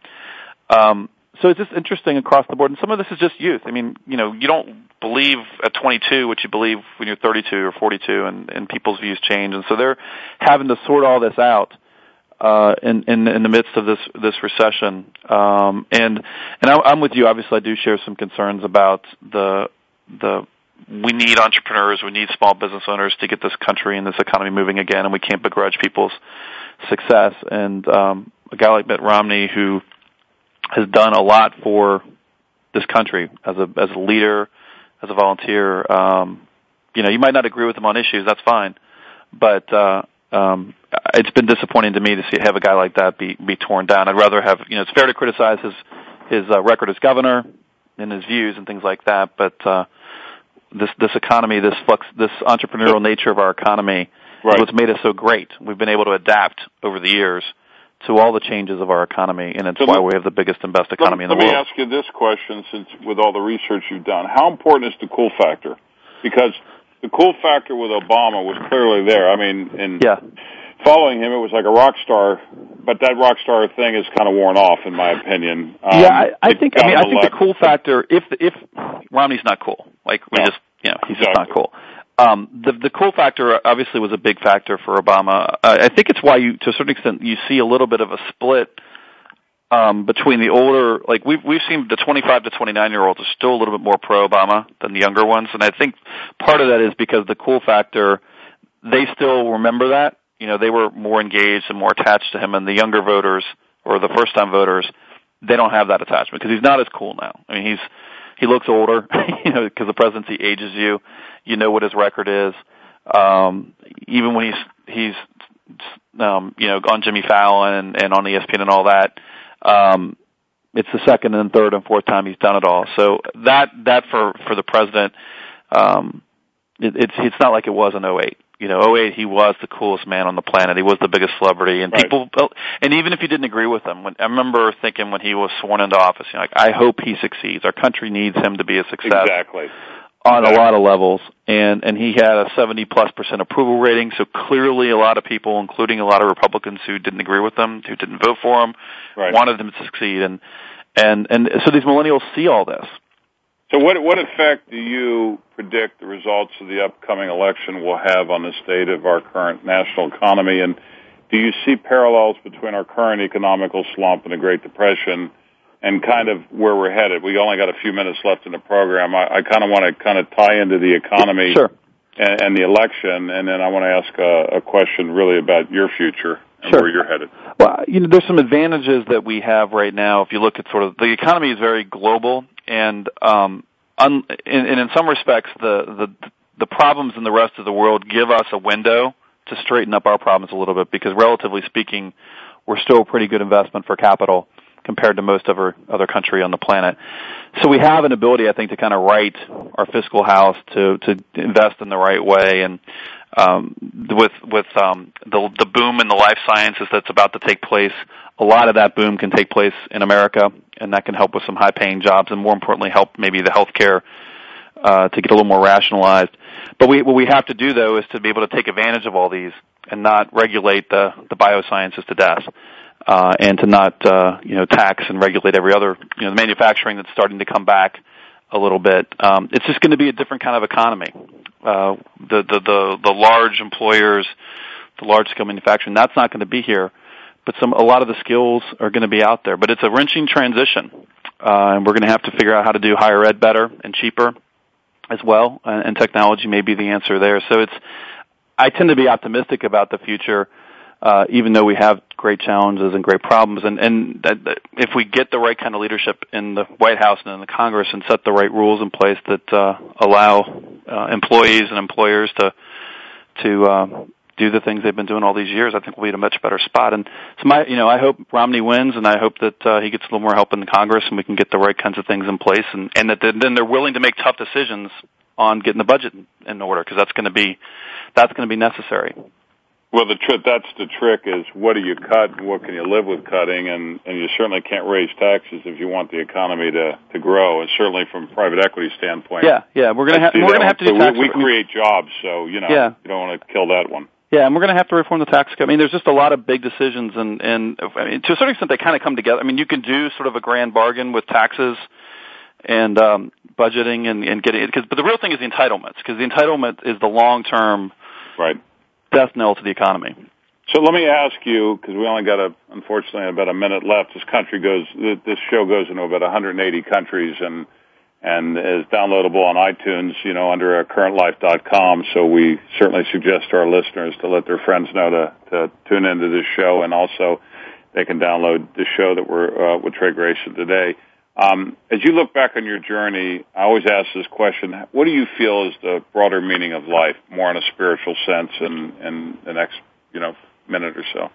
Um, so it's just interesting across the board, and some of this is just youth. I mean, you know, you don't believe at 22 what you believe when you're 32 or 42, and, and people's views change, and so they're having to sort all this out uh, in, in in the midst of this this recession. Um, and and I'm with you. Obviously, I do share some concerns about the the we need entrepreneurs, we need small business owners to get this country and this economy moving again, and we can't begrudge people's success. And um, a guy like Mitt Romney who has done a lot for this country as a as a leader, as a volunteer. Um, you know, you might not agree with him on issues. That's fine, but uh, um, it's been disappointing to me to see have a guy like that be be torn down. I'd rather have you know it's fair to criticize his his uh, record as governor and his views and things like that, but uh, this this economy, this flux, this entrepreneurial nature of our economy right. is what's made us so great. We've been able to adapt over the years to all the changes of our economy, and it's so why we have the biggest and best economy let, in the world. Let me ask you this question, since with all the research you've done, how important is the cool factor? Because the cool factor with Obama was clearly there. I mean, in yeah. Following him, it was like a rock star, but that rock star thing is kind of worn off, in my opinion. Um, yeah, I, I think. I mean, I think the cool factor. If if Romney's not cool, like we no. just, you know, he's exactly. just not cool. Um, the the cool factor obviously was a big factor for Obama. Uh, I think it's why you, to a certain extent, you see a little bit of a split um, between the older, like we've we've seen the 25 to 29 year olds are still a little bit more pro Obama than the younger ones, and I think part of that is because the cool factor, they still remember that. You know, they were more engaged and more attached to him, and the younger voters or the first time voters, they don't have that attachment because he's not as cool now. I mean, he's he looks older, you know, because the presidency ages you. You know what his record is. Um, even when he's he's um, you know on Jimmy Fallon and, and on ESPN and all that, um, it's the second and third and fourth time he's done it all. So that that for for the president, um, it, it's it's not like it was in 08 you know, 08 he was the coolest man on the planet. He was the biggest celebrity, and right. people. And even if you didn't agree with him, when, I remember thinking when he was sworn into office, you know, like I hope he succeeds. Our country needs him to be a success. Exactly. On exactly. a lot of levels, and and he had a 70 plus percent approval rating. So clearly, a lot of people, including a lot of Republicans who didn't agree with him, who didn't vote for him, right. wanted him to succeed. And and and so these millennials see all this, so, what what effect do you predict the results of the upcoming election will have on the state of our current national economy? And do you see parallels between our current economical slump and the Great Depression and kind of where we're headed? We only got a few minutes left in the program. I, I kind of want to kind of tie into the economy sure. and, and the election, and then I want to ask a, a question really about your future and sure. where you're headed. Well, you know, there's some advantages that we have right now. If you look at sort of the economy is very global, and um, un, and, and in some respects, the the the problems in the rest of the world give us a window to straighten up our problems a little bit because, relatively speaking, we're still a pretty good investment for capital compared to most other other country on the planet. So we have an ability, I think, to kind of right our fiscal house to to invest in the right way and um, with with um, the the boom in the life sciences that's about to take place. A lot of that boom can take place in America, and that can help with some high paying jobs, and more importantly, help maybe the healthcare uh, to get a little more rationalized. But we, what we have to do though is to be able to take advantage of all these and not regulate the the biosciences to death. Uh, and to not, uh, you know, tax and regulate every other, you know, the manufacturing that's starting to come back a little bit. Um, it's just going to be a different kind of economy. Uh, the, the the the large employers, the large scale manufacturing, that's not going to be here. But some a lot of the skills are going to be out there. But it's a wrenching transition, uh, and we're going to have to figure out how to do higher ed better and cheaper as well. And, and technology may be the answer there. So it's I tend to be optimistic about the future uh, even though we have great challenges and great problems. And, and that, that if we get the right kind of leadership in the White House and in the Congress and set the right rules in place that uh, allow uh, employees and employers to to uh, do the things they've been doing all these years, I think we'll be in a much better spot. And so, my, you know, I hope Romney wins, and I hope that uh, he gets a little more help in the Congress, and we can get the right kinds of things in place, and, and that then they're willing to make tough decisions on getting the budget in order, because that's going to be that's going to be necessary. Well, the trick, that's the trick is what do you cut? and What can you live with cutting? And, and you certainly can't raise taxes if you want the economy to, to grow. And certainly from a private equity standpoint. Yeah, yeah. We're going to have, we're going to have to do so tax. We, we create jobs, so, you know, yeah. you don't want to kill that one. Yeah, and we're going to have to reform the tax code. I mean, there's just a lot of big decisions, and and I mean, to a certain extent, they kind of come together. I mean, you can do sort of a grand bargain with taxes and um, budgeting and, and getting it, because but the real thing is the entitlements, because the entitlement is the long term right death knell to the economy. So let me ask you, because we only got a, unfortunately, about a minute left. This country goes, this show goes into about 180 countries, and and is downloadable on iTunes, you know, under currentlife.com. So we certainly suggest to our listeners to let their friends know to, to tune into this show, and also they can download the show that we're uh, with Trey Grayson today. Um, as you look back on your journey, I always ask this question: What do you feel is the broader meaning of life, more in a spiritual sense, in, in the next, you know, minute or so?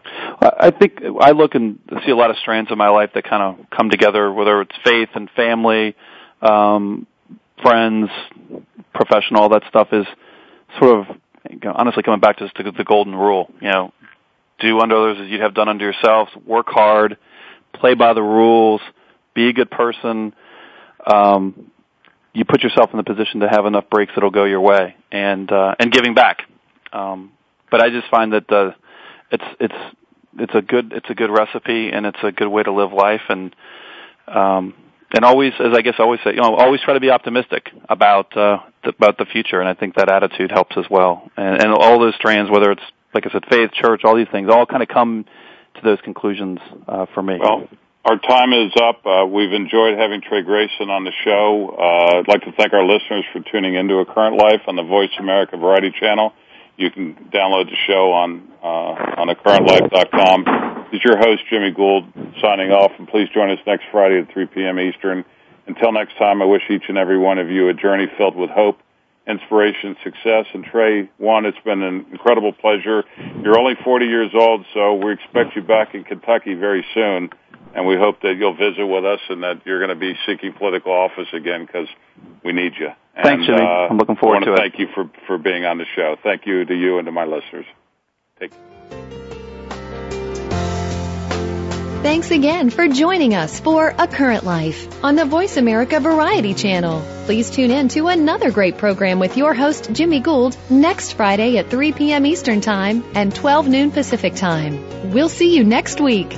I think I look and see a lot of strands of my life that kind of come together, whether it's faith and family, um, friends, professional, all that stuff is sort of honestly coming back to the golden rule. You know, do unto others as you'd have done unto yourselves. Work hard, play by the rules, be a good person. Um, you put yourself in the position to have enough breaks that'll go your way, and uh, and giving back. Um, but I just find that uh, it's it's it's a good it's a good recipe and it's a good way to live life and um, and always, as I guess I always say, you know, always try to be optimistic about uh, th- about the future, and I think that attitude helps as well. And, and all those strands, whether it's like I said, faith, church, all these things, all kind of come to those conclusions uh, for me. Well, our time is up. Uh, we've enjoyed having Trey Grayson on the show. Uh, I'd like to thank our listeners for tuning into A Current Life on the Voice America Variety Channel. You can download the show on uh, on thecurrentlife.com. This is your host, Jimmy Gould, signing off, and please join us next Friday at 3 p.m. Eastern. Until next time, I wish each and every one of you a journey filled with hope, inspiration, success. And Trey, one, it's been an incredible pleasure. You're only 40 years old, so we expect you back in Kentucky very soon and we hope that you'll visit with us and that you're going to be seeking political office again because we need you. And, Thanks, Jimmy. Uh, I'm looking forward to, to it. Thank you for for being on the show. Thank you to you and to my listeners. Take. Thanks again for joining us for A Current Life on the Voice America Variety Channel. Please tune in to another great program with your host, Jimmy Gould, next Friday at 3 p.m. Eastern Time and 12 noon Pacific Time. We'll see you next week.